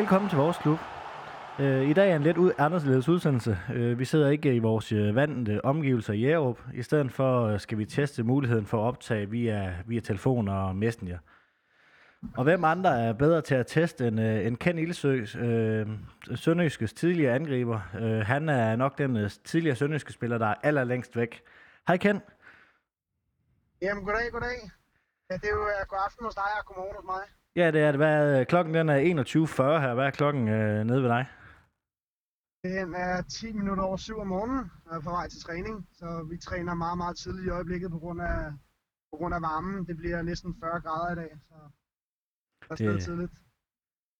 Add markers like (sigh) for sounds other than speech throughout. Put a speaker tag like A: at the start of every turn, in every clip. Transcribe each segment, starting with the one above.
A: Velkommen til vores klub. Øh, I dag er en lidt ud, anderledes udsendelse. Øh, vi sidder ikke i vores vandende vante omgivelser i Jærup. I stedet for skal vi teste muligheden for at optage via, via telefon og messenger. Og hvem andre er bedre til at teste end, end Ken Ilsø, øh, Sønderjyskes tidligere angriber. Han er nok den tidligere Sønderjyske spiller, der er allerlængst væk. Hej Ken.
B: Jamen, goddag, goddag. Ja, det er jo uh, god aften hos dig og godmorgen hos mig.
A: Ja, det er det. Hvad, er- klokken den er 21.40 her. Hvad er klokken øh, nede ved dig?
B: Den er 10 minutter over 7 om morgenen og er på vej til træning, så vi træner meget, meget tidligt i øjeblikket på grund af, på grund af varmen. Det bliver næsten 40 grader i dag, så der er
A: Det-
B: tidligt.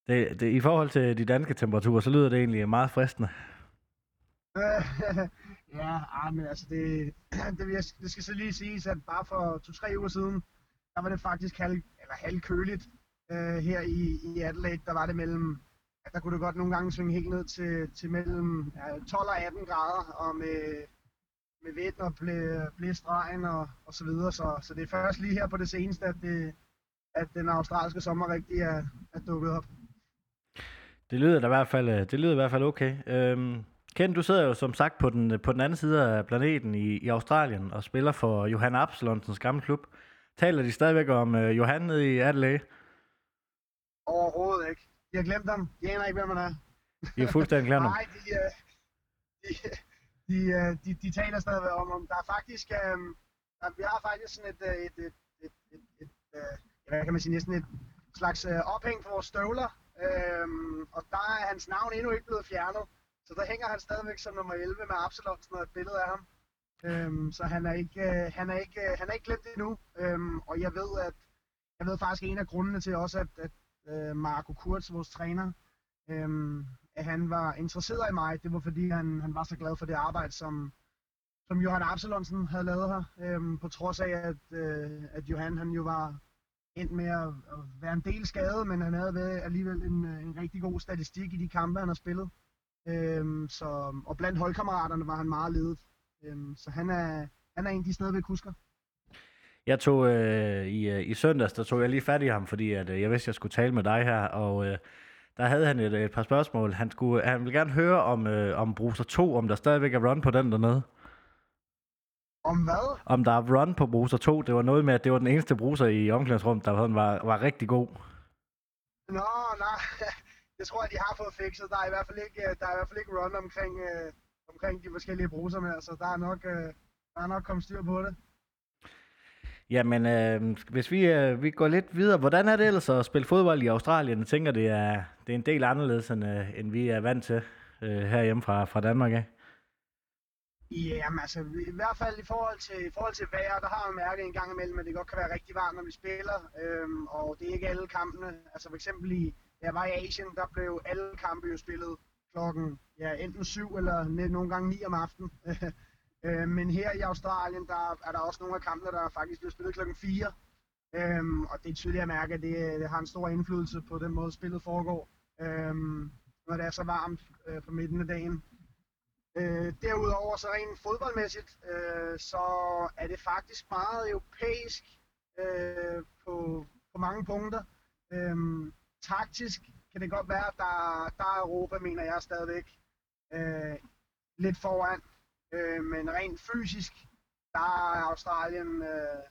A: Det, det, I forhold til de danske temperaturer, så lyder det egentlig meget fristende. (laughs)
B: ja, ah, men altså det, (clears throat) det, det skal så lige siges, at bare for to-tre uger siden, der var det faktisk halv, eller halvkøligt øh, her i, i Adelaide. Der var det mellem, der kunne det godt nogle gange svinge helt ned til, til mellem ja, 12 og 18 grader, og med, med vind og blæ, blæstregn og, og så videre. Så, så det er først lige her på det seneste, at, det, at den australske sommer rigtig er, er dukket op.
A: Det lyder da i hvert fald, øh, det lyder i hvert fald okay. Øhm, Ken, du sidder jo som sagt på den, på den anden side af planeten i, i Australien og spiller for Johan Absalonsens gamle klub. Taler de stadigvæk om øh, Johan nede i Adelaide?
B: Overhovedet ikke. De har glemt ham. De aner ikke, hvem han er.
A: De er fuldstændig glemt ham. (laughs)
B: Nej, de, øh, de, de, øh, de, de taler stadigvæk om ham. Der er faktisk, øh, der, vi har faktisk sådan et, øh, et, et, et, et, et øh, hvad kan man sige, næsten et slags øh, ophæng for vores støvler. Øh, og der er hans navn endnu ikke blevet fjernet. Så der hænger han stadigvæk som nummer 11 med Absalonsen og et billede af ham. Øhm, så han er ikke, øh, han er ikke, øh, han er ikke glemt endnu. Øhm, og jeg ved, at jeg ved faktisk en af grundene til også, at, at øh, Marco Kurz, vores træner, øh, at han var interesseret i mig. Det var fordi, han, han var så glad for det arbejde, som, som Johan Absalonsen havde lavet her. Øhm, på trods af, at, øh, at Johan han jo var endt med at, at være en del skadet, men han havde været alligevel en, øh, en rigtig god statistik i de kampe, han har spillet. Øhm, så, og blandt holdkammeraterne var han meget ledet. Øhm, så han er, han er en, af de stadigvæk husker.
A: Jeg tog øh, i, øh, i søndags, der tog jeg lige fat i ham, fordi at, øh, jeg vidste, jeg skulle tale med dig her, og øh, der havde han et, et par spørgsmål. Han, skulle, han ville gerne høre om, øh, om Bruser 2, om der stadigvæk er run på den dernede.
B: Om hvad?
A: Om der er run på Bruser 2. Det var noget med, at det var den eneste bruser i omklædningsrummet, der var, var rigtig god.
B: Nå, nej. (laughs) Det tror jeg, de har fået fikset. Der er i hvert fald ikke, der er i hvert fald ikke run omkring, øh, omkring de forskellige bruser med. Så der er nok, øh, der er nok kommet styr på det.
A: Jamen, øh, hvis vi, øh, vi går lidt videre, hvordan er det ellers at spille fodbold i Australien? Jeg tænker, det er, det er en del anderledes, end, øh, end vi er vant til øh, herhjemme fra, fra Danmark af.
B: Jamen altså, i hvert fald i forhold til, i forhold til vejr, der har man mærket en gang imellem, at det godt kan være rigtig varmt, når vi spiller. Øhm, og det er ikke alle kampene. Altså for eksempel, i, da jeg var i Asien, der blev alle kampe jo spillet klokken ja, enten 7 eller nogle gange 9 om aftenen. (laughs) øh, men her i Australien, der er der også nogle af kampene, der faktisk bliver spillet klokken 4. Øhm, og det er tydeligt at mærke, at det, det har en stor indflydelse på den måde, spillet foregår. Øhm, når det er så varmt øh, på midten af dagen. Øh, derudover så rent fodboldmæssigt, øh, så er det faktisk meget europæisk øh, på, på mange punkter. Øhm, taktisk kan det godt være, at der, der er Europa, mener jeg stadigvæk, øh, lidt foran. Øh, men rent fysisk, der er Australien øh,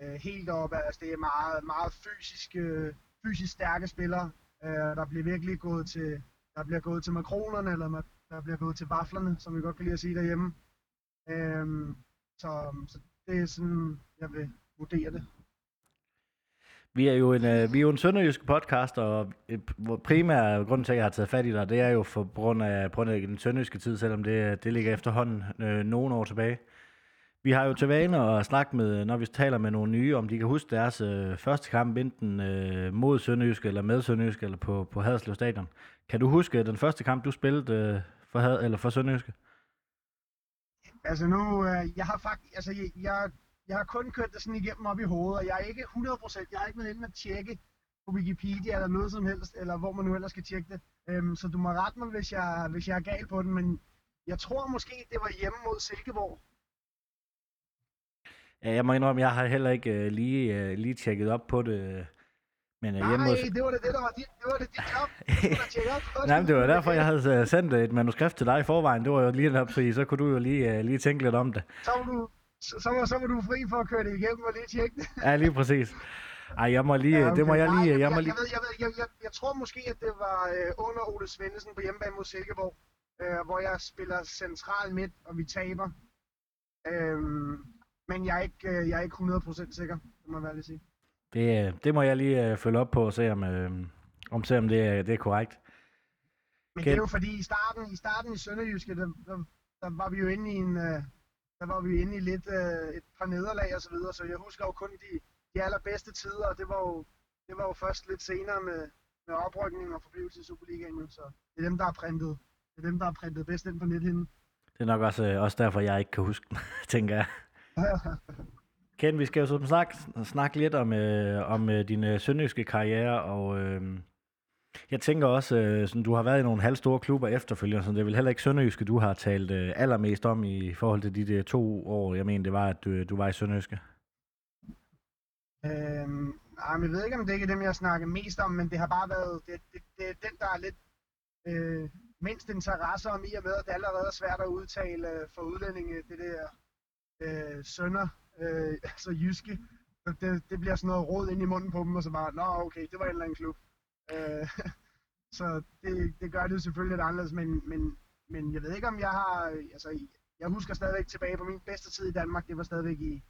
B: øh, helt oppe. Altså det er meget, meget fysisk, øh, fysisk stærke spillere. Øh, der bliver virkelig gået til, der bliver gået til makronerne, eller der bliver gået til vaflerne, som vi godt kan lide at sige derhjemme. Øh, så, så det er sådan, jeg vil vurdere det.
A: Vi er jo en, øh, vi er jo en sønderjysk podcast, og øh, primært hvor grund til, at jeg har taget fat i dig, det er jo for grund af, på grund af den sønderjyske tid, selvom det, øh, det ligger efterhånden øh, nogle år tilbage. Vi har jo til vane at snakke med, når vi taler med nogle nye, om de kan huske deres øh, første kamp, enten øh, mod Sønderjysk eller med Sønderjysk, eller på, på Haderslev Stadion. Kan du huske øh, den første kamp, du spillede øh, for, Had, eller for Sønderjyske?
B: Altså nu, øh, jeg har faktisk, altså jeg, jeg, jeg har kun kørt det sådan igennem op i hovedet, og jeg er ikke 100%, jeg har ikke været inde at tjekke på Wikipedia eller noget som helst, eller hvor man nu ellers skal tjekke det. Øhm, så du må rette mig, hvis jeg, hvis jeg er gal på den, men jeg tror måske, det var hjemme mod Silkeborg.
A: Ja, jeg må indrømme, jeg har heller ikke øh, lige, øh, lige tjekket op på det. Men, øh,
B: Nej,
A: hjemme hos...
B: det var det, det, der var dit, det var det, dit job. Det. (laughs)
A: Nej, men det var derfor, jeg havde øh, sendt et manuskript til dig i forvejen. Det var jo lige netop, fordi så kunne du jo lige, uh, lige tænke lidt om det.
B: Så var, du, så, så, var, så var du fri for at køre det igennem og lige tjekke det.
A: Ja, lige præcis. Ej, jeg må lige,
B: Ja,
A: okay. det må jeg
B: Nej,
A: lige, jeg
B: jeg,
A: må
B: jeg,
A: lige...
B: ved, jeg, ved, jeg, jeg, jeg tror måske, at det var øh, under Ole Svendesen på hjemmebane mod Silkeborg, øh, hvor jeg spiller central midt, og vi taber. Øhm, men jeg er ikke, øh, jeg er ikke 100% sikker, det må jeg være lige sige.
A: Det, øh, det må jeg lige uh, følge op på og se, om, uh, om, se, om det, er- det er korrekt.
B: Men
A: Ken-
B: det er jo fordi, i starten i, starten i Sønderjyske, der, der, der var vi jo inde i en... Øh, der var vi inde i lidt øh, et par nederlag og så videre, så jeg husker jo kun de, de allerbedste tider, og det var jo, det var jo først lidt senere med, med oprykning og forblivelse i Superligaen, jo, så det er dem, der har printet, det er dem, der har printet bedst ind på nethinden.
A: Det er nok også, øh, også derfor, jeg ikke kan huske den, (laughs) tænker jeg. (laughs) Ken, vi skal jo som sagt snakke lidt om, øh, om øh, din øh, sønderjyske karriere, og øh, jeg tænker også, øh, sådan, du har været i nogle halvstore klubber efterfølgende, så det er vel heller ikke sønderjyske, du har talt øh, allermest om i forhold til de der to år, jeg mener, det var, at du, øh, du var i sønderjyske.
B: Øhm, nej, men jeg ved ikke, om det ikke er dem, jeg snakker mest om, men det har bare været, det, det, det er den, der er lidt øh, mindst interesse om i og med, at det allerede er svært at udtale øh, for udlændinge, det der øh, sønder, øh, (laughs) altså jyske. Det, det bliver sådan noget råd ind i munden på dem, og så bare, nå okay, det var en eller anden klub. Øh, (laughs) så det, det gør det selvfølgelig lidt anderledes, men, men, men jeg ved ikke, om jeg har, altså jeg husker stadigvæk tilbage på min bedste tid i Danmark, det var stadigvæk i,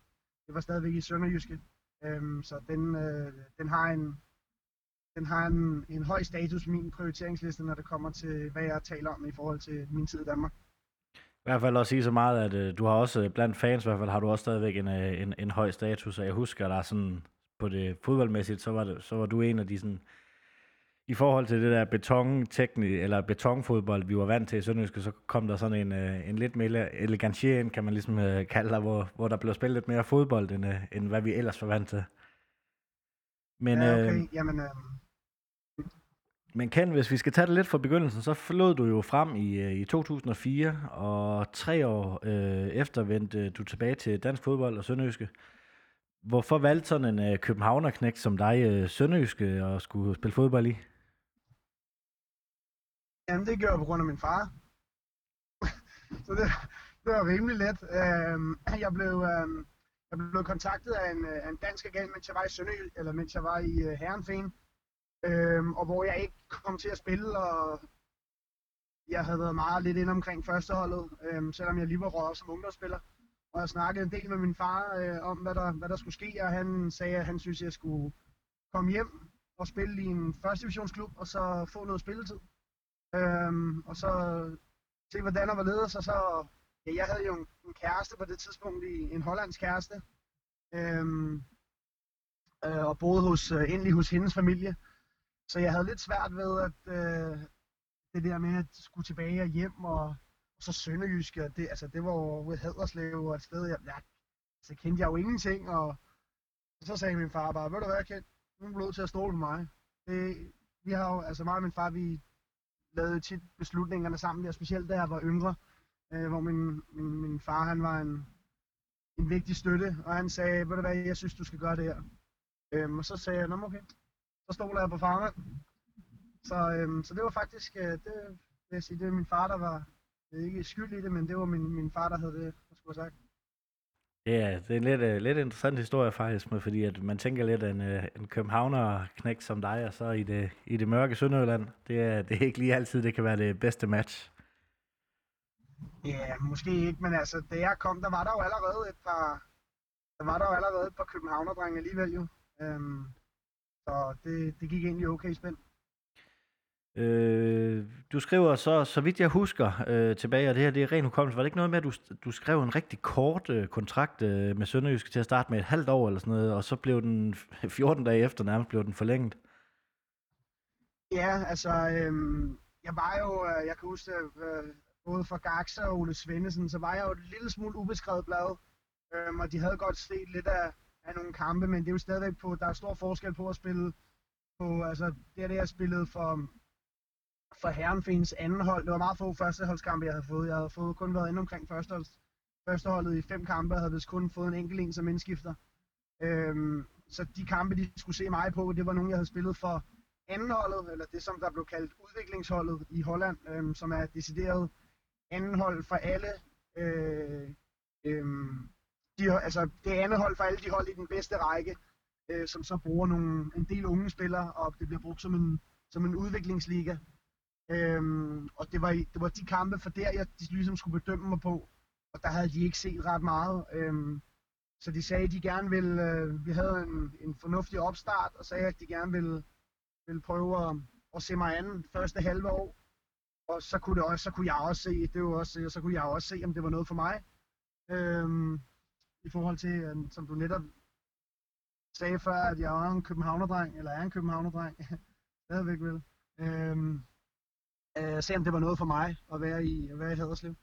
B: det var stadigvæk i Sønderjyske. Øhm, så den, øh, den har en, den har en, en høj status på min prioriteringsliste, når det kommer til, hvad jeg taler om i forhold til min tid i Danmark.
A: I hvert fald også sige så meget, at øh, du har også, øh, blandt fans i hvert fald, har du også stadigvæk en, øh, en, en høj status, og jeg husker, der sådan, på det fodboldmæssigt, så var, det, så var du en af de sådan, i forhold til det der betonteknik, eller betonfodbold, vi var vant til i Sønderjyske, så kom der sådan en, øh, en lidt mere elegantier ind, kan man ligesom øh, kalde dig, hvor, hvor der blev spillet lidt mere fodbold, end, øh, end hvad vi ellers var vant til. Men,
B: ja,
A: øh,
B: okay. Jamen, øh,
A: men Ken, hvis vi skal tage det lidt fra begyndelsen, så forlod du jo frem i, øh, i 2004, og tre år øh, efter vendte du tilbage til dansk fodbold og Sønderjyske. Hvorfor valgte sådan en øh, københavnerknægt som dig øh, Sønderjyske at skulle spille fodbold i?
B: Jamen, det gjorde jeg på grund af min far. (laughs) så det, det var rimelig let. Øhm, jeg blev, øhm, jeg blev kontaktet af en, øh, af en dansk agent, mens jeg var i Sønderjy, eller mens jeg var i øh, Herrenfen. Øhm, og hvor jeg ikke kom til at spille, og jeg havde været meget lidt ind omkring førsteholdet, øhm, selvom jeg lige var råd op som ungdomsspiller. Og jeg snakkede en del med min far øh, om, hvad der, hvad der skulle ske, og han sagde, at han synes, at jeg skulle komme hjem og spille i en første divisionsklub, og så få noget spilletid. Øhm, og så se, hvordan der var ledes, og så, ja, jeg havde jo en, en kæreste på det tidspunkt, i, en hollandsk kæreste, øhm, øh, og boede hos, øh, endelig hos hendes familie. Så jeg havde lidt svært ved, at øh, det der med at skulle tilbage og hjem, og, og så Sønderjysk, og det, altså, det var jo ved Haderslev og et sted, jeg, jeg, så kendte jeg jo ingenting, og, så sagde min far bare, ved du hvad, Kent, nu er du nødt til at stole på mig. Det, vi har jo, altså mig og min far, vi lavede tit beslutningerne sammen, og specielt da jeg var yngre, øh, hvor min, min, min far, han var en, en vigtig støtte, og han sagde, ved du hvad, jeg synes, du skal gøre det her. Øhm, og så sagde jeg, nå okay, så stoler jeg på farmand. Så, øhm, så det var faktisk, øh, det vil jeg sige, det var min far, der var ikke skyld i det, men det var min, min far, der havde det, jeg skulle have sagt.
A: Ja, det er en lidt, uh, lidt interessant historie faktisk, med, fordi at man tænker lidt, en, uh, en københavner knæk som dig, og så i det, i det mørke Sønderjylland, det er, det er ikke lige altid, det kan være det bedste match.
B: Ja, måske ikke, men altså, da jeg kom, der var der jo allerede et par, der var der jo allerede et par københavnerdrenge alligevel jo. Øhm, så det, det gik egentlig okay spændt.
A: Øh, du skriver så, så vidt jeg husker øh, tilbage, og det her det er ren hukommelse, var det ikke noget med, at du, du skrev en rigtig kort øh, kontrakt øh, med Sønderjysk til at starte med et halvt år eller sådan noget, og så blev den 14 (laughs) dage efter nærmest blev den forlænget?
B: Ja, altså, øh, jeg var jo, øh, jeg kan huske, øh, både for Gaxa og Ole Svendesen, så var jeg jo et lille smule ubeskrevet blad, øh, og de havde godt set lidt af, af nogle kampe, men det er jo stadigvæk på, der er stor forskel på at spille på, altså, det er det, jeg spillede for, for Herrenfins anden hold. Det var meget få førsteholdskampe, jeg havde fået. Jeg havde fået, kun været inde omkring førsteholds, førsteholdet i fem kampe, og havde vist kun fået en enkelt en som indskifter. Øhm, så de kampe, de skulle se mig på, det var nogle, jeg havde spillet for andenholdet, eller det, som der blev kaldt udviklingsholdet i Holland, øhm, som er decideret andenhold for alle. Øh, øh, de, altså, det er andet hold for alle de hold i den bedste række, øh, som så bruger nogle, en del unge spillere, og det bliver brugt som en, som en udviklingsliga. Øhm, og det var, det var de kampe for der, jeg de ligesom skulle bedømme mig på, og der havde de ikke set ret meget. Øhm, så de sagde, at de gerne ville, øh, vi havde en, en fornuftig opstart, og sagde, at de gerne ville, ville prøve at, at se mig anden første halve år. Og så kunne, det også, så kunne jeg også se, det var også, så kunne jeg også se, om det var noget for mig. Øhm, I forhold til, øh, som du netop sagde før, at jeg var en københavnerdreng, eller er en københavnerdreng. (laughs) Stadigvæk vel. Øhm, øh, se om det var noget for mig at være i, at være i Haderslev.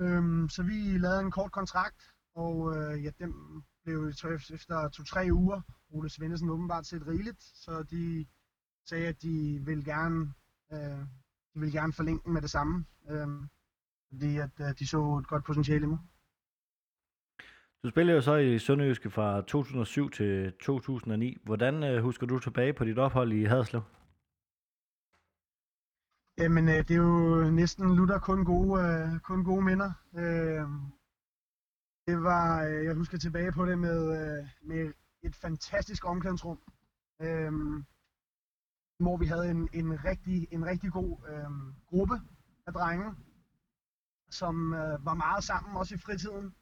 B: Øhm, så vi lavede en kort kontrakt, og øh, ja, den blev efter to-tre uger, Ole Svendesen åbenbart set rigeligt, så de sagde, at de ville gerne, øh, de ville gerne forlænge den med det samme, øh, fordi at øh, de så et godt potentiale i mig.
A: Du spillede jo så i Sønderjyske fra 2007 til 2009. Hvordan øh, husker du tilbage på dit ophold i Haderslev?
B: Jamen, øh, det er jo næsten lutter kun gode, øh, kun gode minder. Øh, det var, øh, jeg husker tilbage på det med, øh, med et fantastisk omklædningsrum, øh, hvor vi havde en, en, rigtig, en rigtig god øh, gruppe af drenge, som øh, var meget sammen, også i fritiden,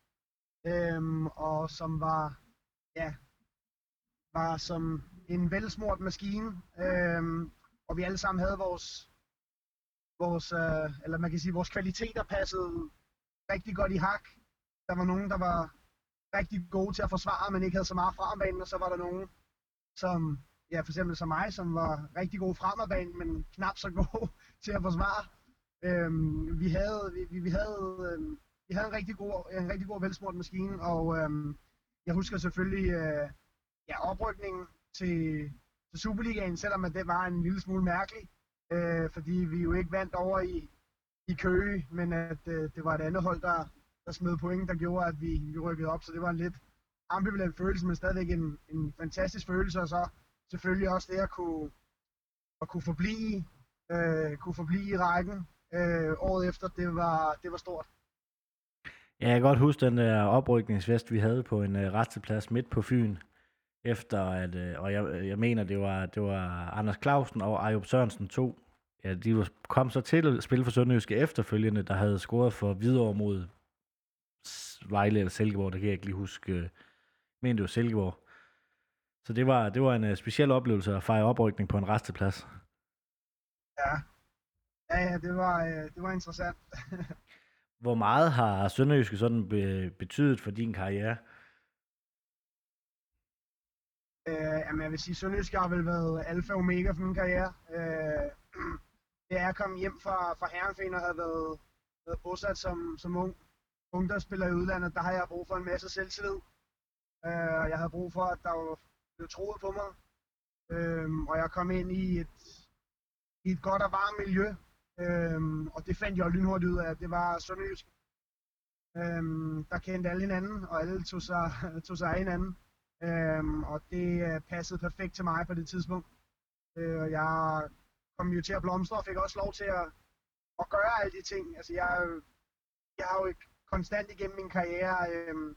B: øh, og som var, ja, var som en velsmurt maskine, øh, og vi alle sammen havde vores, vores, øh, eller man kan sige, vores kvaliteter passede rigtig godt i hak. Der var nogen, der var rigtig gode til at forsvare, men ikke havde så meget fremadbanen, og så var der nogen, som, ja, for eksempel som mig, som var rigtig gode fremadbanen, men knap så gode (laughs) til at forsvare. Øhm, vi havde, vi, vi havde, øhm, vi havde en rigtig god, en rigtig god velsmurt maskine, og øhm, jeg husker selvfølgelig øh, ja, oprykningen til, til Superligaen, selvom at det var en lille smule mærkelig øh, fordi vi jo ikke vandt over i, i Køge, men at øh, det var et andet hold, der, der smed point, der gjorde, at vi, vi rykkede op, så det var en lidt ambivalent følelse, men stadigvæk en, en fantastisk følelse, og så selvfølgelig også det at kunne, at kunne forblive, øh, kunne forblive i rækken øh, året efter, det var, det var stort.
A: Ja, jeg kan godt huske den der oprykningsfest, vi havde på en øh, resteplads midt på Fyn, efter at, øh, og jeg, jeg mener, det var, det var Anders Clausen og Ajup Sørensen to, ja, de var, kom så til at spille for Sønderjyske efterfølgende, der havde scoret for videre mod Vejle eller Silkeborg, det kan jeg ikke lige huske, øh, men det var Silkeborg. Så det var, det var en uh, speciel oplevelse at fejre oprykning på en resteplads.
B: Ja, ja, ja det, var, uh, det var interessant. (laughs)
A: Hvor meget har Sønderjyske sådan be- betydet for din karriere?
B: Øh, jamen jeg vil sige, Sønderjysk har vel været alfa og omega for min karriere. Øh, (clears throat) jeg jeg kom hjem fra, fra Herrenfen og havde været, været bosat som, som ung ungdomsspiller i udlandet, der har jeg brug for en masse selvtillid. Øh, jeg havde brug for, at der var blev troet på mig. Øh, og jeg kom ind i et, i et godt og varmt miljø. Øh, og det fandt jeg lynhurtigt ud af, at det var Sønderjysk. Øh, der kendte alle hinanden, og alle tog sig, (laughs) tog sig af hinanden. Øhm, og det øh, passede perfekt til mig på det tidspunkt. Øh, jeg kom jo til at blomstre og fik også lov til at, at gøre alle de ting. Altså jeg, jeg har jo konstant igennem min karriere øh,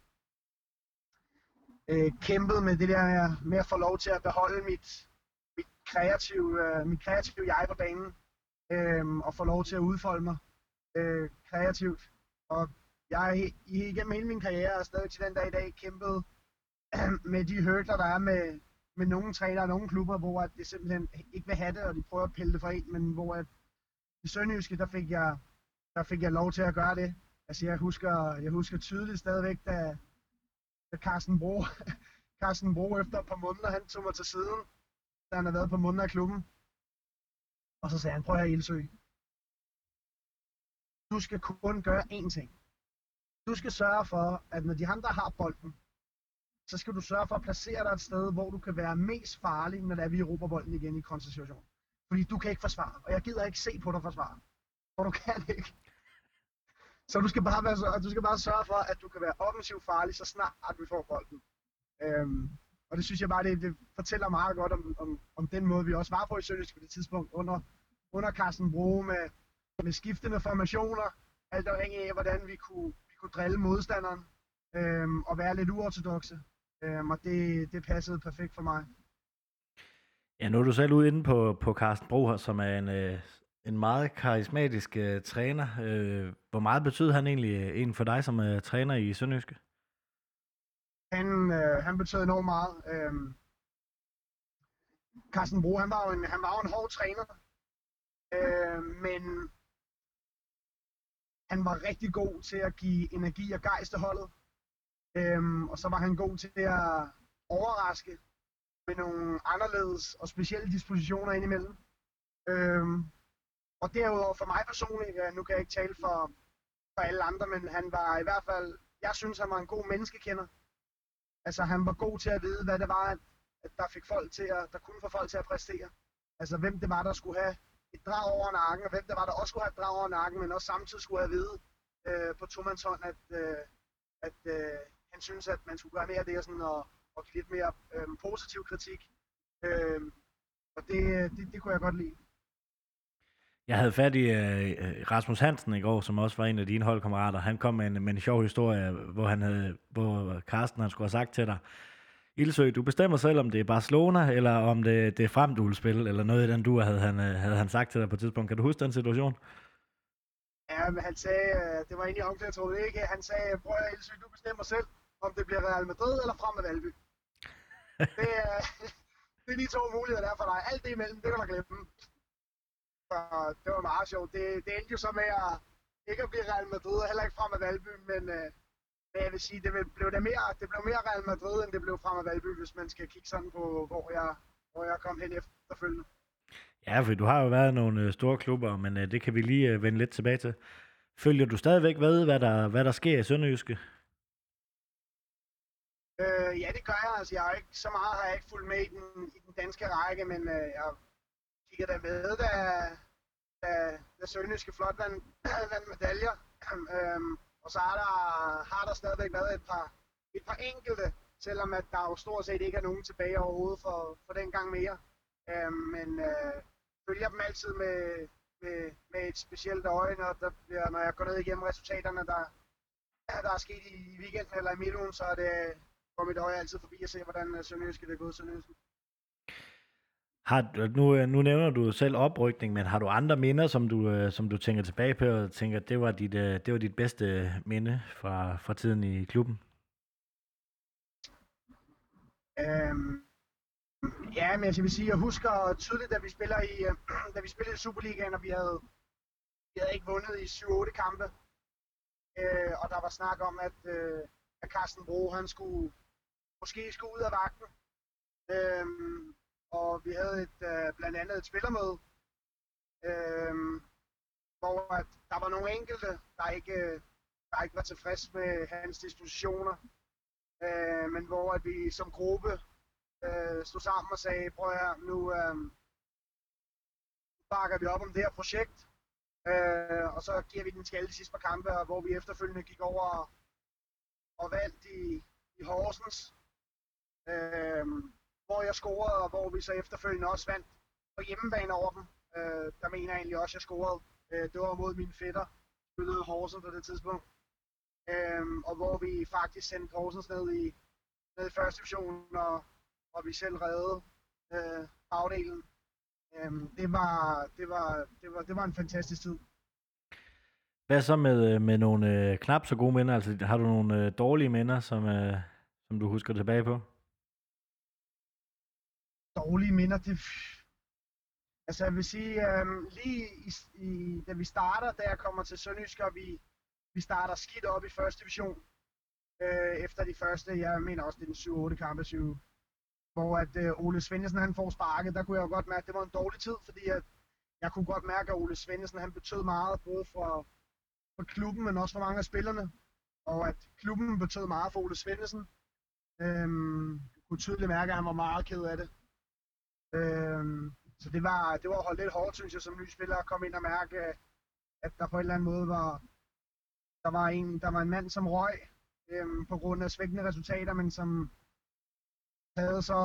B: øh, kæmpet med det der med, at få lov til at beholde mit, mit kreative, øh, mit kreative jeg på banen. Øh, og få lov til at udfolde mig øh, kreativt. Og jeg har igennem hele min karriere og stadig til den dag i dag kæmpet (clears throat) med de hurdler, der er med, med nogle trænere og nogle klubber, hvor at det simpelthen ikke vil have det, og de prøver at pille det fra en, men hvor at i Sønderjyske, der fik jeg, der fik jeg lov til at gøre det. Altså jeg husker, jeg husker tydeligt stadigvæk, da, da Carsten Bro, (laughs) Carsten Bro efter et par måneder, han tog mig til siden, da han havde været på måneder af klubben. Og så sagde han, prøv at høre Ildsø. Du skal kun gøre én ting. Du skal sørge for, at når de andre har bolden, så skal du sørge for at placere dig et sted, hvor du kan være mest farlig, når det er, vi råber bolden igen i koncentration. Fordi du kan ikke forsvare, og jeg gider ikke se på dig forsvare. For du kan ikke. Så du skal, bare være, du skal bare sørge for, at du kan være offensiv farlig, så snart vi får bolden. Øhm, og det synes jeg bare, det, det fortæller meget godt om, om, om den måde, vi også var på i Sønderjysk på det tidspunkt, under, under Carsten Bro med, med skiftende formationer, alt afhængig af, hvordan vi kunne, vi kunne drille modstanderen, øhm, og være lidt uortodoxe. Øhm, og det, det passede perfekt for mig.
A: Ja, nu er du selv ude inde på, på Carsten Bro, som er en, øh, en meget karismatisk øh, træner. Øh, hvor meget betyder han egentlig øh, en for dig som øh, træner i Sønderjyske?
B: Han, øh, han betød enormt meget. Øhm, Carsten Bro, han var jo en, han var jo en hård træner. Øh, men han var rigtig god til at give energi og gejst til holdet. Øhm, og så var han god til at overraske med nogle anderledes og specielle dispositioner indimellem. Øhm, og derudover for mig personligt, ja, nu kan jeg ikke tale for, for alle andre, men han var i hvert fald, jeg synes han var en god menneskekender. Altså han var god til at vide, hvad det var, at der fik folk til at, der kunne få folk til at præstere. Altså hvem det var, der skulle have et drag over nakken, og hvem det var, der også skulle have et drag over nakken, men også samtidig skulle have at vide øh, på tomandshånd, at, øh, at øh, han synes, at man skulle gøre mere af det, og, sådan, og, og give lidt mere øh, positiv kritik. Øh, og det, det, det kunne jeg godt lide.
A: Jeg havde fat i uh, Rasmus Hansen i går, som også var en af dine holdkammerater. Han kom med en, med en sjov historie, hvor, han havde, hvor Carsten han skulle have sagt til dig, Ildsø, du bestemmer selv, om det er Barcelona, eller om det, det er frem, du vil spille, eller noget i den du havde han, havde han sagt til dig på et tidspunkt. Kan du huske den situation?
B: Ja, men han sagde, det var egentlig omklædningsrummet ikke, han sagde, prøv at Ildsø, du bestemmer selv, om det bliver Real Madrid eller frem med Valby. (laughs) det, er, (laughs) det er de to muligheder der for dig. Alt det imellem, det kan du glemme. Så det var meget sjovt. Det, det endte jo så med at ikke at blive Real Madrid, og heller ikke frem med Valby, men, øh, men jeg vil sige, det blev, det, mere, det blev mere Real Madrid, end det blev frem med Valby, hvis man skal kigge sådan på, hvor jeg, hvor jeg kom hen efterfølgende.
A: Ja, for du har jo været nogle øh, store klubber, men øh, det kan vi lige øh, vende lidt tilbage til. Følger du stadigvæk ved, hvad der, hvad der sker i Sønderjyske?
B: Øh, ja, det gør jeg. Altså, jeg har ikke, så meget har jeg ikke fulgt med i den, i den danske række, men øh, jeg kigger da med, da, da, da Sønderjyske flot (clears throat) vandt, vand medaljer. (clears throat) øhm, og så har der, har der stadigvæk været et par, et par enkelte, selvom at der jo stort set ikke er nogen tilbage overhovedet for, for den gang mere. Øhm, men øh, følger dem altid med, med, med et specielt øje, når, der bliver, når jeg går ned igennem resultaterne, der, der er sket i weekenden eller i midtugen, så er det, går mit øje altid forbi at se, hvordan Sønderjyske det er gået Sønderjyske.
A: Har, nu, nu nævner du selv oprykning, men har du andre minder, som du, øh, som du tænker tilbage på, og tænker, det var dit, øh, det var dit bedste minde fra, fra tiden i klubben?
B: Øhm, ja, men jeg vil sige, jeg husker tydeligt, da vi spiller i, (clears throat) da vi spillede i Superligaen, og vi havde, vi havde ikke vundet i 7-8 kampe. Øh, og der var snak om, at, øh, at Carsten Bro, han skulle, måske skulle ud af vagten. Øhm, og vi havde et, øh, blandt andet et spillermøde, øhm, hvor at der var nogle enkelte, der ikke, øh, der ikke var tilfreds med hans dispositioner, øh, men hvor at vi som gruppe øh, stod sammen og sagde, prøv her, nu øh, bakker vi op om det her projekt, øh, og så giver vi den skalle de sidste par kampe, og hvor vi efterfølgende gik over og, og vandt i, i Horsens. Øh, hvor jeg scorede, og hvor vi så efterfølgende også vandt på hjemmebane over dem. Øh, der mener jeg egentlig også, at jeg scorede. Øh, det var mod mine fætter, spillede Horsens på det tidspunkt. Øh, og hvor vi faktisk sendte Horsens ned i, ned i første division, og, og vi selv reddede øh, bagdelen. Øh, det, var, det, var, det, var, det var en fantastisk tid.
A: Hvad så med, øh, med nogle øh, knap så gode minder? Altså, har du nogle øh, dårlige minder, som, øh, som du husker tilbage på?
B: Dårlige minder, det... Altså jeg vil sige, øhm, lige i, i, da vi starter, da jeg kommer til Sønderjysk, og vi, vi starter skidt op i første division, øh, efter de første, jeg mener også, det er den 7-8 kampe, 7, hvor at øh, Ole Svendsen han får sparket, der kunne jeg jo godt mærke, at det var en dårlig tid, fordi at jeg kunne godt mærke, at Ole Svendsen han betød meget, både for, for klubben, men også for mange af spillerne, og at klubben betød meget for Ole Svendsen. Øhm, jeg kunne tydeligt mærke, at han var meget ked af det. Øhm, så det var, det var holdt lidt hårdt, synes jeg, som ny spiller at komme ind og mærke, at der på en eller anden måde var, der var en, der var en mand, som røg øhm, på grund af svækkende resultater, men som, havde så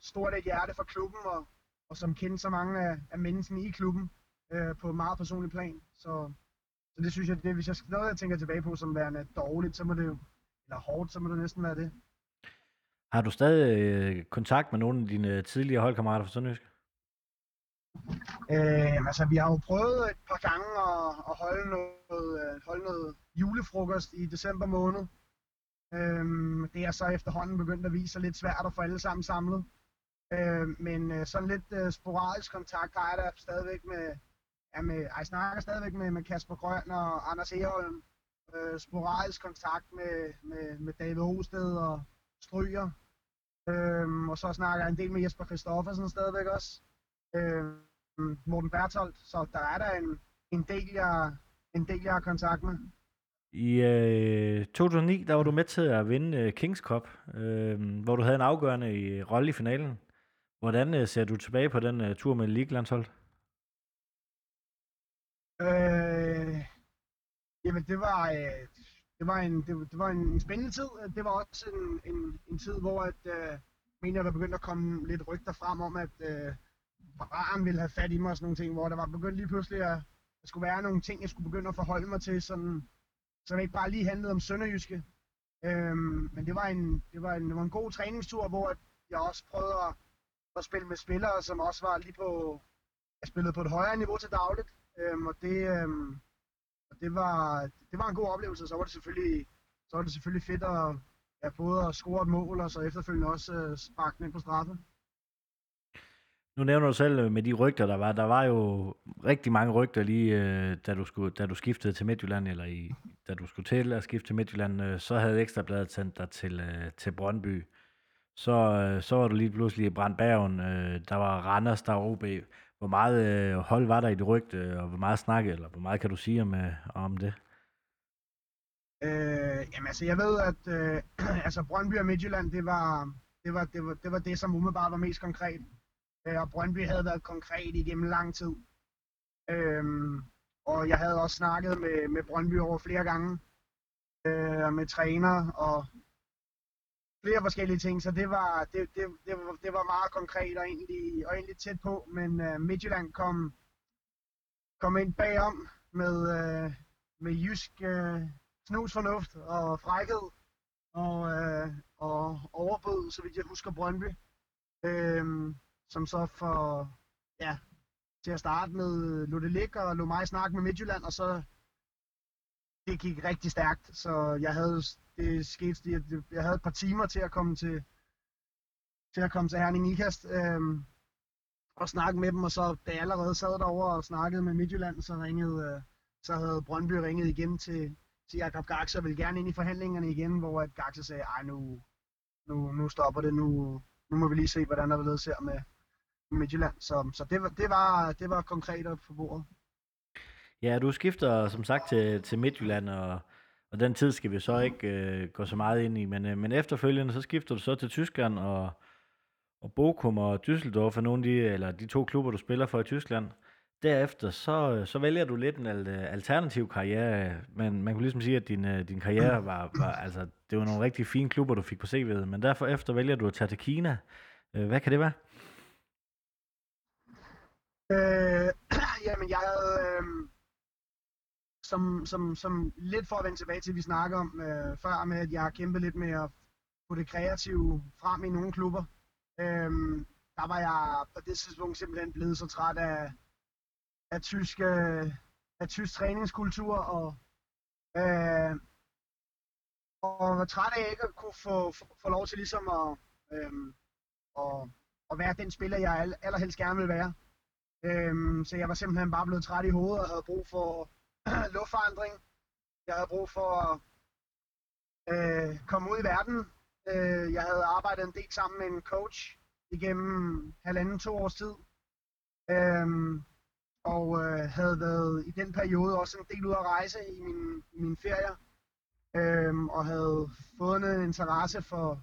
B: stort et hjerte for klubben, og, og som kendte så mange af, af menneskene i klubben øh, på et meget personligt plan. Så, så det synes jeg, det, hvis jeg skal noget, jeg tænker tilbage på som værende dårligt, så må det jo, eller hårdt, så må det næsten være det.
A: Har du stadig øh, kontakt med nogle af dine øh, tidligere holdkammerater fra Sønderjysk?
B: Øh, altså, vi har jo prøvet et par gange at, at holde, noget, øh, holde noget julefrokost i december måned. Øh, det er så efterhånden begyndt at vise sig lidt svært at få alle sammen samlet. Øh, men øh, sådan lidt øh, sporadisk kontakt har jeg da stadigvæk med, ja, med, jeg snakker stadigvæk med, med Kasper Grøn og Anders Eholm. Øh, sporadisk kontakt med, med, med David Osted og Stryger. Øh, og så snakker jeg en del med Jesper Christoffersen stadigvæk også øh, Morten Bertholdt, så der er der en, en, del, jeg, en del, jeg har kontakt med.
A: I øh, 2009, der var du med til at vinde øh, Kings Cup, øh, hvor du havde en afgørende i, rolle i finalen. Hvordan øh, ser du tilbage på den øh, tur med League-landshold?
B: Øh, jamen, det var, øh, det var, en, det, det var en, en spændende tid. Det var også en, en, en tid, hvor at, øh, mener, der begyndte at komme lidt rygter frem om, at øh, Baran ville have fat i mig og sådan nogle ting, hvor der var begyndt lige pludselig at der skulle være nogle ting, jeg skulle begynde at forholde mig til, sådan, som ikke bare lige handlede om Sønderjyske. Øhm, men det var, en, det, var en, det var en god træningstur, hvor jeg også prøvede at, at spille med spillere, som også var lige på, jeg spillede på et højere niveau til dagligt, øhm, og det, øhm, og det, var, det var en god oplevelse, så var det selvfølgelig, så var det selvfølgelig fedt at, ja, både at score et mål, og så efterfølgende også øh, sparke den ind på straffe.
A: Nu nævner du selv øh, med de rygter, der var. Der var jo rigtig mange rygter lige, øh, da du, skulle, da du skiftede til Midtjylland, eller i, da du skulle til at skifte til Midtjylland, øh, så havde Ekstrabladet sendt dig til, øh, til Brøndby. Så, øh, så var du lige pludselig i Brandbergen, der var Randers, der var OB. Hvor meget øh, hold var der i det rygte, og hvor meget snakke, eller hvor meget kan du sige om, øh, om det?
B: Øh, jamen altså, jeg ved, at øh, (clears throat) altså Brøndby og Midtjylland, det var, det var, det var, det var det, som umiddelbart var mest konkret. Øh, og Brøndby havde været konkret igennem lang tid. Øh, og jeg havde også snakket med, med Brøndby over flere gange, øh, med træner og flere forskellige ting, så det var, det, det, det, var, det var meget konkret og egentlig, og egentlig tæt på, men øh, Midtjylland kom, kom ind bagom med, øh, med jysk øh, snusfornuft og frækhed og, øh, og overbød, så vidt jeg husker Brøndby. Øh, som så for, ja, til at starte med lå det ligge og lå mig snakke med Midtjylland, og så det gik rigtig stærkt, så jeg havde, det skete, jeg, jeg havde et par timer til at komme til, til at komme til Herning Ikast, øh, og snakke med dem, og så da jeg allerede sad derover og snakkede med Midtjylland, så ringede, øh, så havde Brøndby ringet igen til, til Jakob Gaxe og ville gerne ind i forhandlingerne igen, hvor at Gaxe sagde, ej nu, nu, nu stopper det, nu, nu må vi lige se, hvordan der vil ser med, Midtjylland. Så, så det, var, det, var, det var konkret op på bordet.
A: Ja, du skifter som sagt til, til Midtjylland, og, og den tid skal vi så ikke øh, gå så meget ind i, men, øh, men efterfølgende så skifter du så til Tyskland, og, og Bochum og Düsseldorf er nogle af de, eller de to klubber, du spiller for i Tyskland. Derefter så, så vælger du lidt en alternativ karriere, men man kunne ligesom sige, at din, øh, din karriere var, var, altså, det var nogle rigtig fine klubber, du fik på CV'et, men derfor efter vælger du at tage til Kina. Øh, hvad kan det være?
B: Øh, jamen, jeg havde, øh, som, som, som lidt for at vende tilbage til, vi snakker om øh, før, med at jeg har kæmpet lidt med at få det kreative frem i nogle klubber. Øhm, der var jeg på det tidspunkt simpelthen blevet så træt af, af, tysk, øh, af tysk træningskultur, og, øh, og var træt af ikke at kunne få, få, få lov til ligesom at, øh, at, at være den spiller, jeg allerhelst gerne vil være. Øhm, så jeg var simpelthen bare blevet træt i hovedet og havde brug for (clears throat) luftforandring. Jeg havde brug for at øh, komme ud i verden. Øh, jeg havde arbejdet en del sammen med en coach igennem halvanden, to års tid. Øh, og øh, havde været i den periode også en del ud at rejse i min, i mine ferier. Øh, og havde fået en interesse for,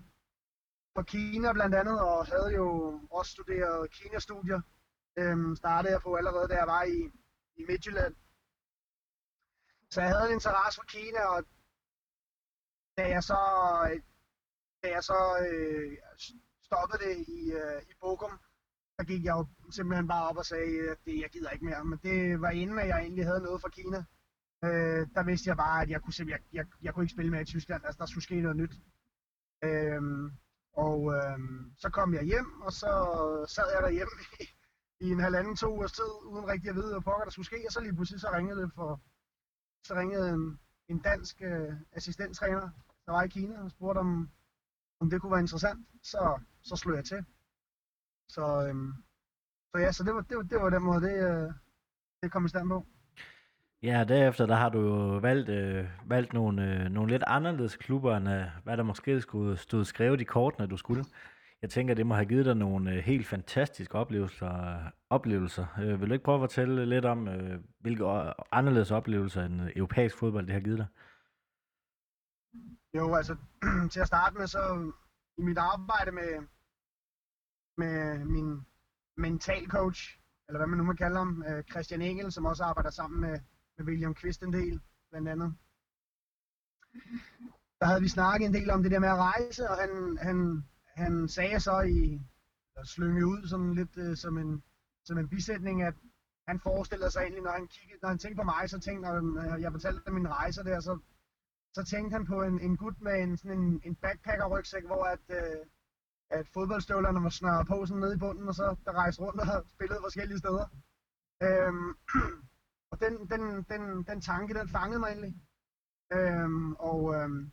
B: for Kina blandt andet, og havde jo også studeret Kina-studier øhm, startede jeg på allerede, da jeg var i, i Midtjylland. Så jeg havde en interesse for Kina, og da jeg så, da jeg så øh, stoppede det i, øh, i Bogum, der gik jeg jo simpelthen bare op og sagde, at det, jeg gider ikke mere. Men det var inden, at jeg egentlig havde noget fra Kina. Øh, der vidste jeg bare, at jeg kunne, jeg, jeg, jeg kunne ikke spille mere i Tyskland. Altså, der skulle ske noget nyt. Øh, og øh, så kom jeg hjem, og så sad jeg derhjemme i, i en halvanden, to ugers tid, uden rigtig at vide, hvad pokker der skulle ske. Og så lige pludselig så ringede det for, så ringede en, en dansk øh, assistenttræner, der var i Kina, og spurgte om, om det kunne være interessant. Så, så slog jeg til. Så, øhm, så ja, så det var, det var, det var den måde, det, øh, det kom i stand på.
A: Ja, derefter der har du jo valgt, øh, valgt nogle, øh, nogle lidt anderledes klubber, end øh, hvad der måske skulle stå skrevet i kortene, du skulle. Jeg tænker, det må have givet dig nogle øh, helt fantastiske oplevelser. oplevelser. Øh, vil du ikke prøve at fortælle lidt om, øh, hvilke anderledes oplevelser end europæisk fodbold det har givet dig?
B: Jo, altså (clears throat) til at starte med, så i mit arbejde med, med min mental coach, eller hvad man nu må kalde ham, Christian Engel, som også arbejder sammen med, med William Kvist en del, blandt andet. Der havde vi snakket en del om det der med at rejse, og han, han, han sagde så i, eller slynge ud sådan lidt øh, som, en, som en bisætning, at han forestillede sig egentlig, når han, kiggede, når han tænkte på mig, så tænkte når jeg fortalte min rejse der, så, så tænkte han på en, en gut med en, sådan en, en backpacker-rygsæk, hvor at, øh, at fodboldstøvlerne var snørret på sådan nede i bunden, og så der rejste rundt og (laughs) spillede forskellige steder. Øhm, (clears throat) og den, den, den, den tanke, den fangede mig egentlig. Øhm, og øhm,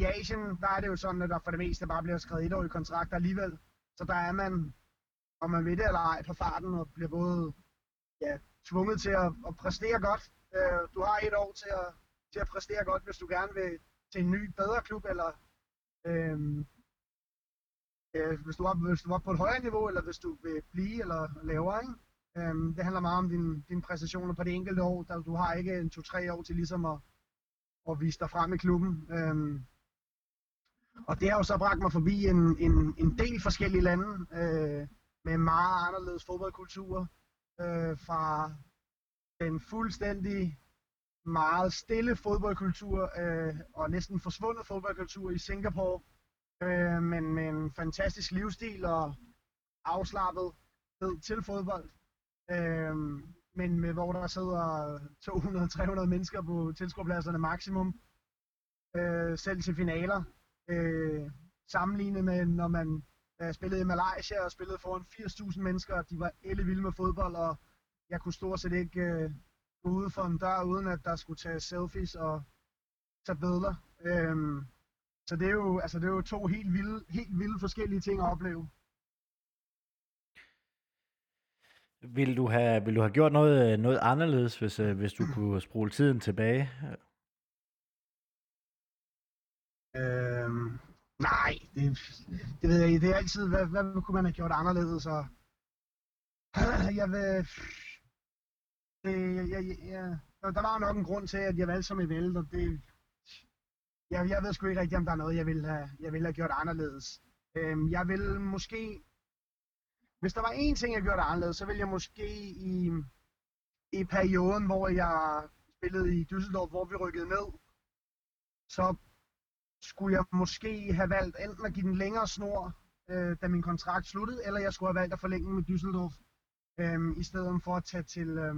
B: i Asien, der er det jo sådan, at der for det meste bare bliver skrevet et år i kontrakter alligevel. Så der er man, om man ved det eller ej, på farten og bliver både ja, tvunget til at, at præstere godt. Øh, du har et år til at, til at præstere godt, hvis du gerne vil til en ny, bedre klub, eller øh, øh, hvis, du er, hvis du er på et højere niveau, eller hvis du vil blive eller lavere. Ikke? Øh, det handler meget om din, præstationer på det enkelte år. Der, du har ikke en to-tre år til ligesom at, at vise dig frem i klubben. Øh, og det har jo så bragt mig forbi en, en, en del forskellige lande øh, med meget anderledes fodboldkulturer. Øh, fra den fuldstændig meget stille fodboldkultur øh, og næsten forsvundet fodboldkultur i Singapore, øh, men med en fantastisk livsstil og afslappet til fodbold. Øh, men med hvor der sidder 200-300 mennesker på tilskuerpladserne maksimum, øh, selv til finaler. Øh, sammenlignet med, når man øh, spillede i Malaysia og spillede foran 80.000 mennesker, og de var elle vilde med fodbold, og jeg kunne stort set ikke øh, gå ude for en dør, uden at der skulle tage selfies og tage billeder. Øh, så det er jo, altså, det er jo to helt vilde, helt vilde forskellige ting at opleve.
A: Vil du have, vil du have gjort noget, noget anderledes, hvis, øh, hvis du kunne spole tiden tilbage?
B: Øhm, nej, det, det ved jeg ikke. Det er altid, hvad, hvad kunne man have gjort anderledes? Og, (clears throat) jeg vil... Det, jeg, jeg, jeg, der var nok en grund til, at jeg valgte som jeg valgte, og det, jeg, jeg ved sgu ikke rigtigt, om der er noget, jeg ville have, jeg ville have gjort anderledes. Øhm, jeg vil måske... Hvis der var én ting, jeg gjorde anderledes, så ville jeg måske i, i perioden, hvor jeg spillede i Düsseldorf, hvor vi rykkede ned, så skulle jeg måske have valgt enten at give den længere snor, øh, da min kontrakt sluttede, eller jeg skulle have valgt at forlænge med Düsseldorf, øh, i stedet for at tage til, øh,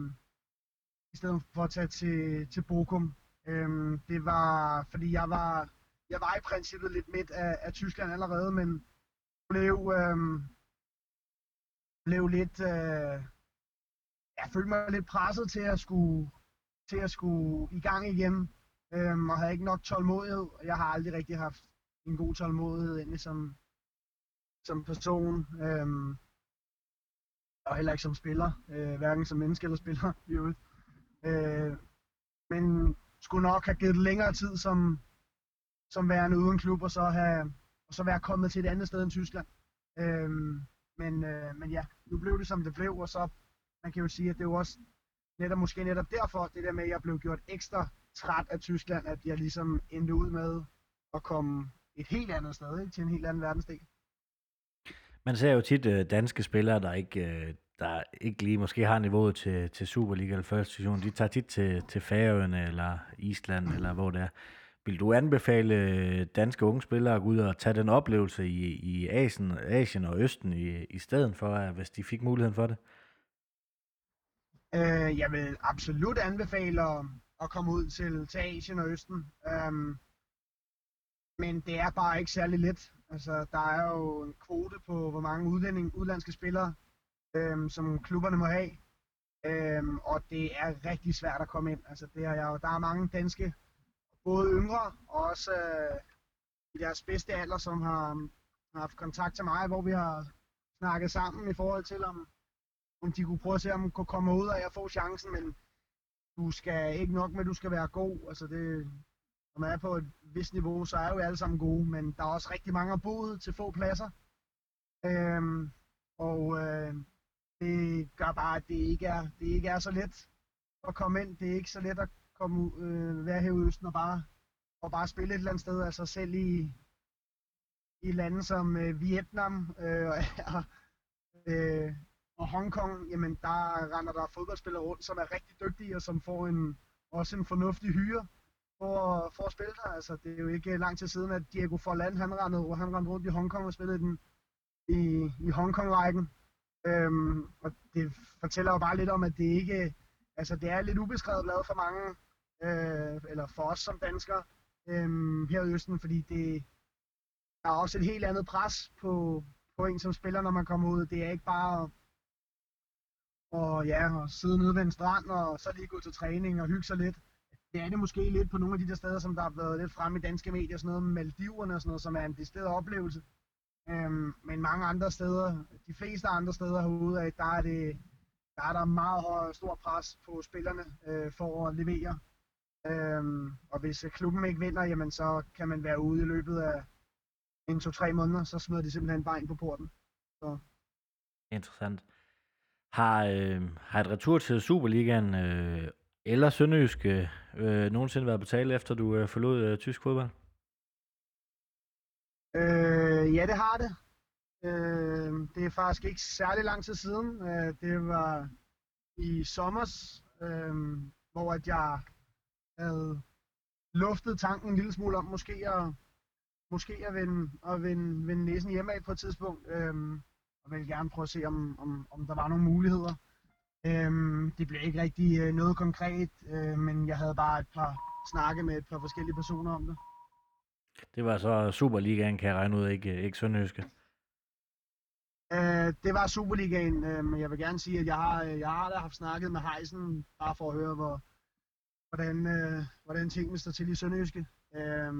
B: i stedet for at tage til, til Bochum. Øh, det var, fordi jeg var, jeg var i princippet lidt midt af, af Tyskland allerede, men blev, øh, blev lidt, øh, jeg følte mig lidt presset til at skulle, til at skulle i gang igen, øhm, og havde ikke nok tålmodighed. Jeg har aldrig rigtig haft en god tålmodighed egentlig som, som person, øhm, og heller ikke som spiller, øh, hverken som menneske eller spiller (laughs) i øvrigt. Øh, men skulle nok have givet længere tid som, som værende uden klub, og så, have, og så være kommet til et andet sted end Tyskland. Øh, men, øh, men ja, nu blev det som det blev, og så man kan jo sige, at det er jo også netop, måske netop derfor, det der med, at jeg blev gjort ekstra træt af Tyskland, at jeg ligesom endte ud med at komme et helt andet sted, ikke? til en helt anden verdensdel.
A: Man ser jo tit uh, danske spillere, der ikke, uh, der ikke lige måske har niveauet til, til Superliga eller første division. De tager tit til, til Færøerne eller Island, eller hvor det er. Vil du anbefale danske unge spillere at gå ud og tage den oplevelse i, i Asien, Asien og Østen i, i stedet for, at, hvis de fik muligheden for det?
B: Øh, jeg vil absolut anbefale at, komme ud til, til Asien og Østen. Øhm, men det er bare ikke særlig let. Altså, der er jo en kvote på, hvor mange udlænding, udlandske spillere, øhm, som klubberne må have. Øhm, og det er rigtig svært at komme ind. Altså, det er, jo, der er mange danske, både yngre og også øh, i deres bedste alder, som har, har haft kontakt til mig, hvor vi har snakket sammen i forhold til, om, om de kunne prøve at se, om de kunne komme ud og jeg får chancen, men du skal ikke nok med, at du skal være god. Altså det, når man er på et vist niveau, så er jo alle sammen gode, men der er også rigtig mange bud til få pladser. Øhm, og øh, det gør bare, at det ikke, er, det ikke er så let at komme ind. Det er ikke så let at komme øh, være her i Østen og bare, og bare spille et eller andet sted. Altså selv i, i lande som øh, Vietnam øh, (laughs) og, øh, og Hongkong, jamen der render der fodboldspillere rundt, som er rigtig dygtige og som får en, også en fornuftig hyre for, for at spille der. Altså, det er jo ikke lang tid siden, at Diego Forlan, han rendte, han rendte rundt i Hongkong og spillede den i, i Hongkong-rækken. Øhm, og det fortæller jo bare lidt om, at det ikke, altså det er lidt ubeskrevet blad for mange, øh, eller for os som danskere øh, her i Østen, fordi det er også et helt andet pres på, på en som spiller, når man kommer ud. Det er ikke bare at, og, ja, at sidde nede ved en strand og så lige gå til træning og hygge sig lidt det er det måske lidt på nogle af de der steder, som der har været lidt fremme i danske medier, sådan noget med Maldiverne og sådan noget, som er en decideret oplevelse. Øhm, men mange andre steder, de fleste andre steder herude af, der er det der er der meget høj, stor pres på spillerne øh, for at levere. Øhm, og hvis øh, klubben ikke vinder, jamen så kan man være ude i løbet af en, to, tre måneder, så smider de simpelthen bare ind på porten. Så.
A: Interessant. Har, øh, har et retur til Superligaen øh, eller Sønderjysk øh, øh, nogensinde været på tale, efter du øh, forlod øh, tysk fodbold?
B: Øh, ja, det har det. Øh, det er faktisk ikke særlig lang tid siden. Øh, det var i sommers, øh, hvor at jeg havde luftet tanken en lille smule om måske at, måske at vende, at vende, vende næsen hjemme på et tidspunkt. Øh, og ville gerne prøve at se, om, om, om der var nogle muligheder. Øhm, det blev ikke rigtig øh, noget konkret, øh, men jeg havde bare et par snakke med et par forskellige personer om det.
A: Det var så Superligaen, kan jeg regne ud, ikke, ikke Sønderjyske?
B: Øh, det var Superligaen, øh, men jeg vil gerne sige, at jeg har, jeg har da haft snakket med Heisen, bare for at høre, hvor, hvordan, øh, hvordan tingene står til i Sønderjyske. Øh,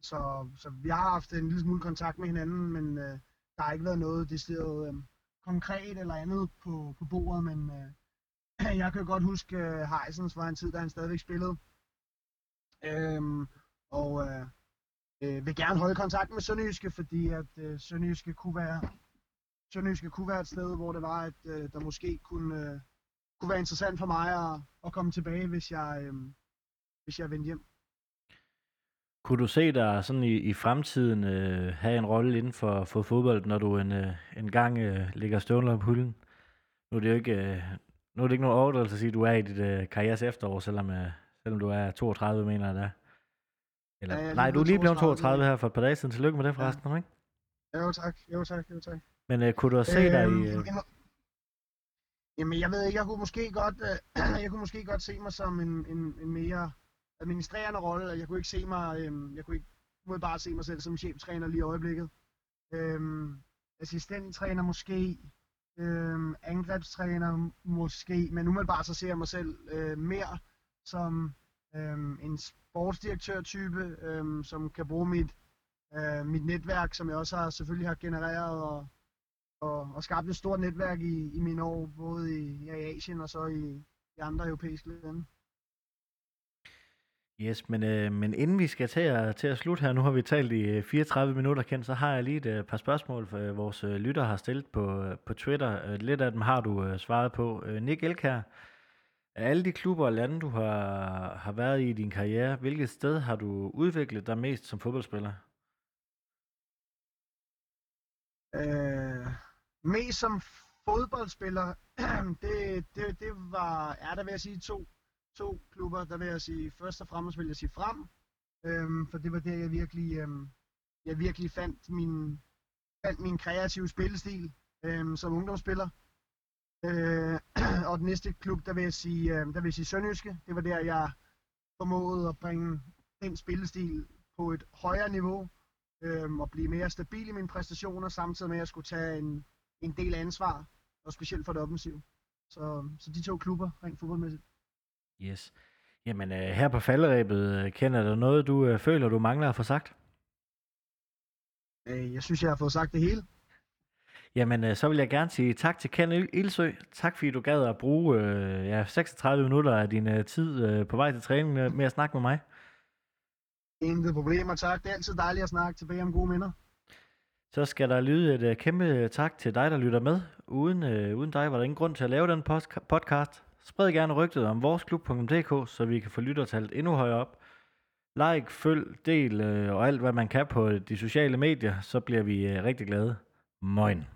B: så, så vi har haft en lille smule kontakt med hinanden, men øh, der har ikke været noget decideret øh, konkret eller andet på, på bordet, men øh, (clears throat) jeg kan godt huske øh, Heisens var en tid, da han stadigvæk spillede. Øhm, og øh, øh, vil gerne holde kontakt med Sønderjyske, fordi at øh, Sønderjyske kunne være Sønderjyske kunne være et sted, hvor det var, at øh, der måske kunne, øh, kunne være interessant for mig at, at komme tilbage, hvis jeg, øh, hvis jeg vendte hjem.
A: Kunne du se dig sådan i, i fremtiden øh, have en rolle inden for, for fodbold, når du en, øh, en gang øh, ligger støvler på hylden? Nu er det jo ikke, øh, nu er det ikke nogen overdrivelse at sige, at du er i dit øh, karrieres efterår, selvom, øh, selvom du er 32, mener jeg da. Eller, ja, nej, du er lige blevet 32 her for et par dage siden. Tillykke med det forresten, ja. ikke?
B: Jo tak, jo tak, jo tak.
A: Men øh, kunne du se øhm, dig i... Øh...
B: Jamen, jeg ved ikke, jeg kunne måske godt, øh, (clears throat) jeg kunne måske godt se mig som en, en, en mere administrerende rolle. Jeg kunne ikke se mig, øhm, jeg kunne ikke bare se mig selv som cheftræner lige i øjeblikket. Øhm, assistenttræner måske, øhm, angrebstræner måske, men umiddelbart så ser jeg mig selv øh, mere som øhm, en sportsdirektør-type, øhm, som kan bruge mit, øh, mit netværk, som jeg også har selvfølgelig har genereret og, og, og skabt et stort netværk i, i mine år, både i, ja, i Asien og så i, i andre europæiske lande.
A: Yes, men, øh, men inden vi skal til at, til at slutte her, nu har vi talt i øh, 34 minutter, kendt, så har jeg lige et øh, par spørgsmål, for øh, vores øh, lytter har stillet på, øh, på Twitter. Øh, lidt af dem har du øh, svaret på. Øh, Nick Elkær, af alle de klubber og lande, du har, har været i i din karriere, hvilket sted har du udviklet dig mest som fodboldspiller?
B: Øh, mest som fodboldspiller, (clears throat) det, det, det var, er der vil jeg sige, to to klubber, der vil jeg sige, først og fremmest vil jeg sige frem. Øhm, for det var der, jeg virkelig, øhm, jeg virkelig fandt min, fandt min kreative spillestil øhm, som ungdomsspiller. Øh, (clears throat) og den næste klub, der vil jeg sige, øh, der vil jeg sige Sønderjyske. Det var der, jeg formåede at bringe den spillestil på et højere niveau øhm, og blive mere stabil i mine præstationer, samtidig med at jeg skulle tage en, en del ansvar, og specielt for det offensive. Så, så de to klubber, rent fodboldmæssigt.
A: Yes. Jamen, øh, her på falderæbet, øh, kender du noget, du øh, føler, du mangler at få sagt?
B: Øh, jeg synes, jeg har fået sagt det hele.
A: Jamen, øh, så vil jeg gerne sige tak til Ken Il- Ilsø. Tak fordi du gad at bruge øh, ja, 36 minutter af din øh, tid øh, på vej til træning øh, med at snakke med mig.
B: Intet problemer, tak. Det er altid dejligt at snakke tilbage om gode minder.
A: Så skal der lyde et øh, kæmpe tak til dig, der lytter med. Uden, øh, uden dig var der ingen grund til at lave den podcast. Spred gerne rygtet om voresklub.dk, så vi kan få lyttertallet endnu højere op. Like, følg, del øh, og alt, hvad man kan på de sociale medier, så bliver vi øh, rigtig glade. Moin.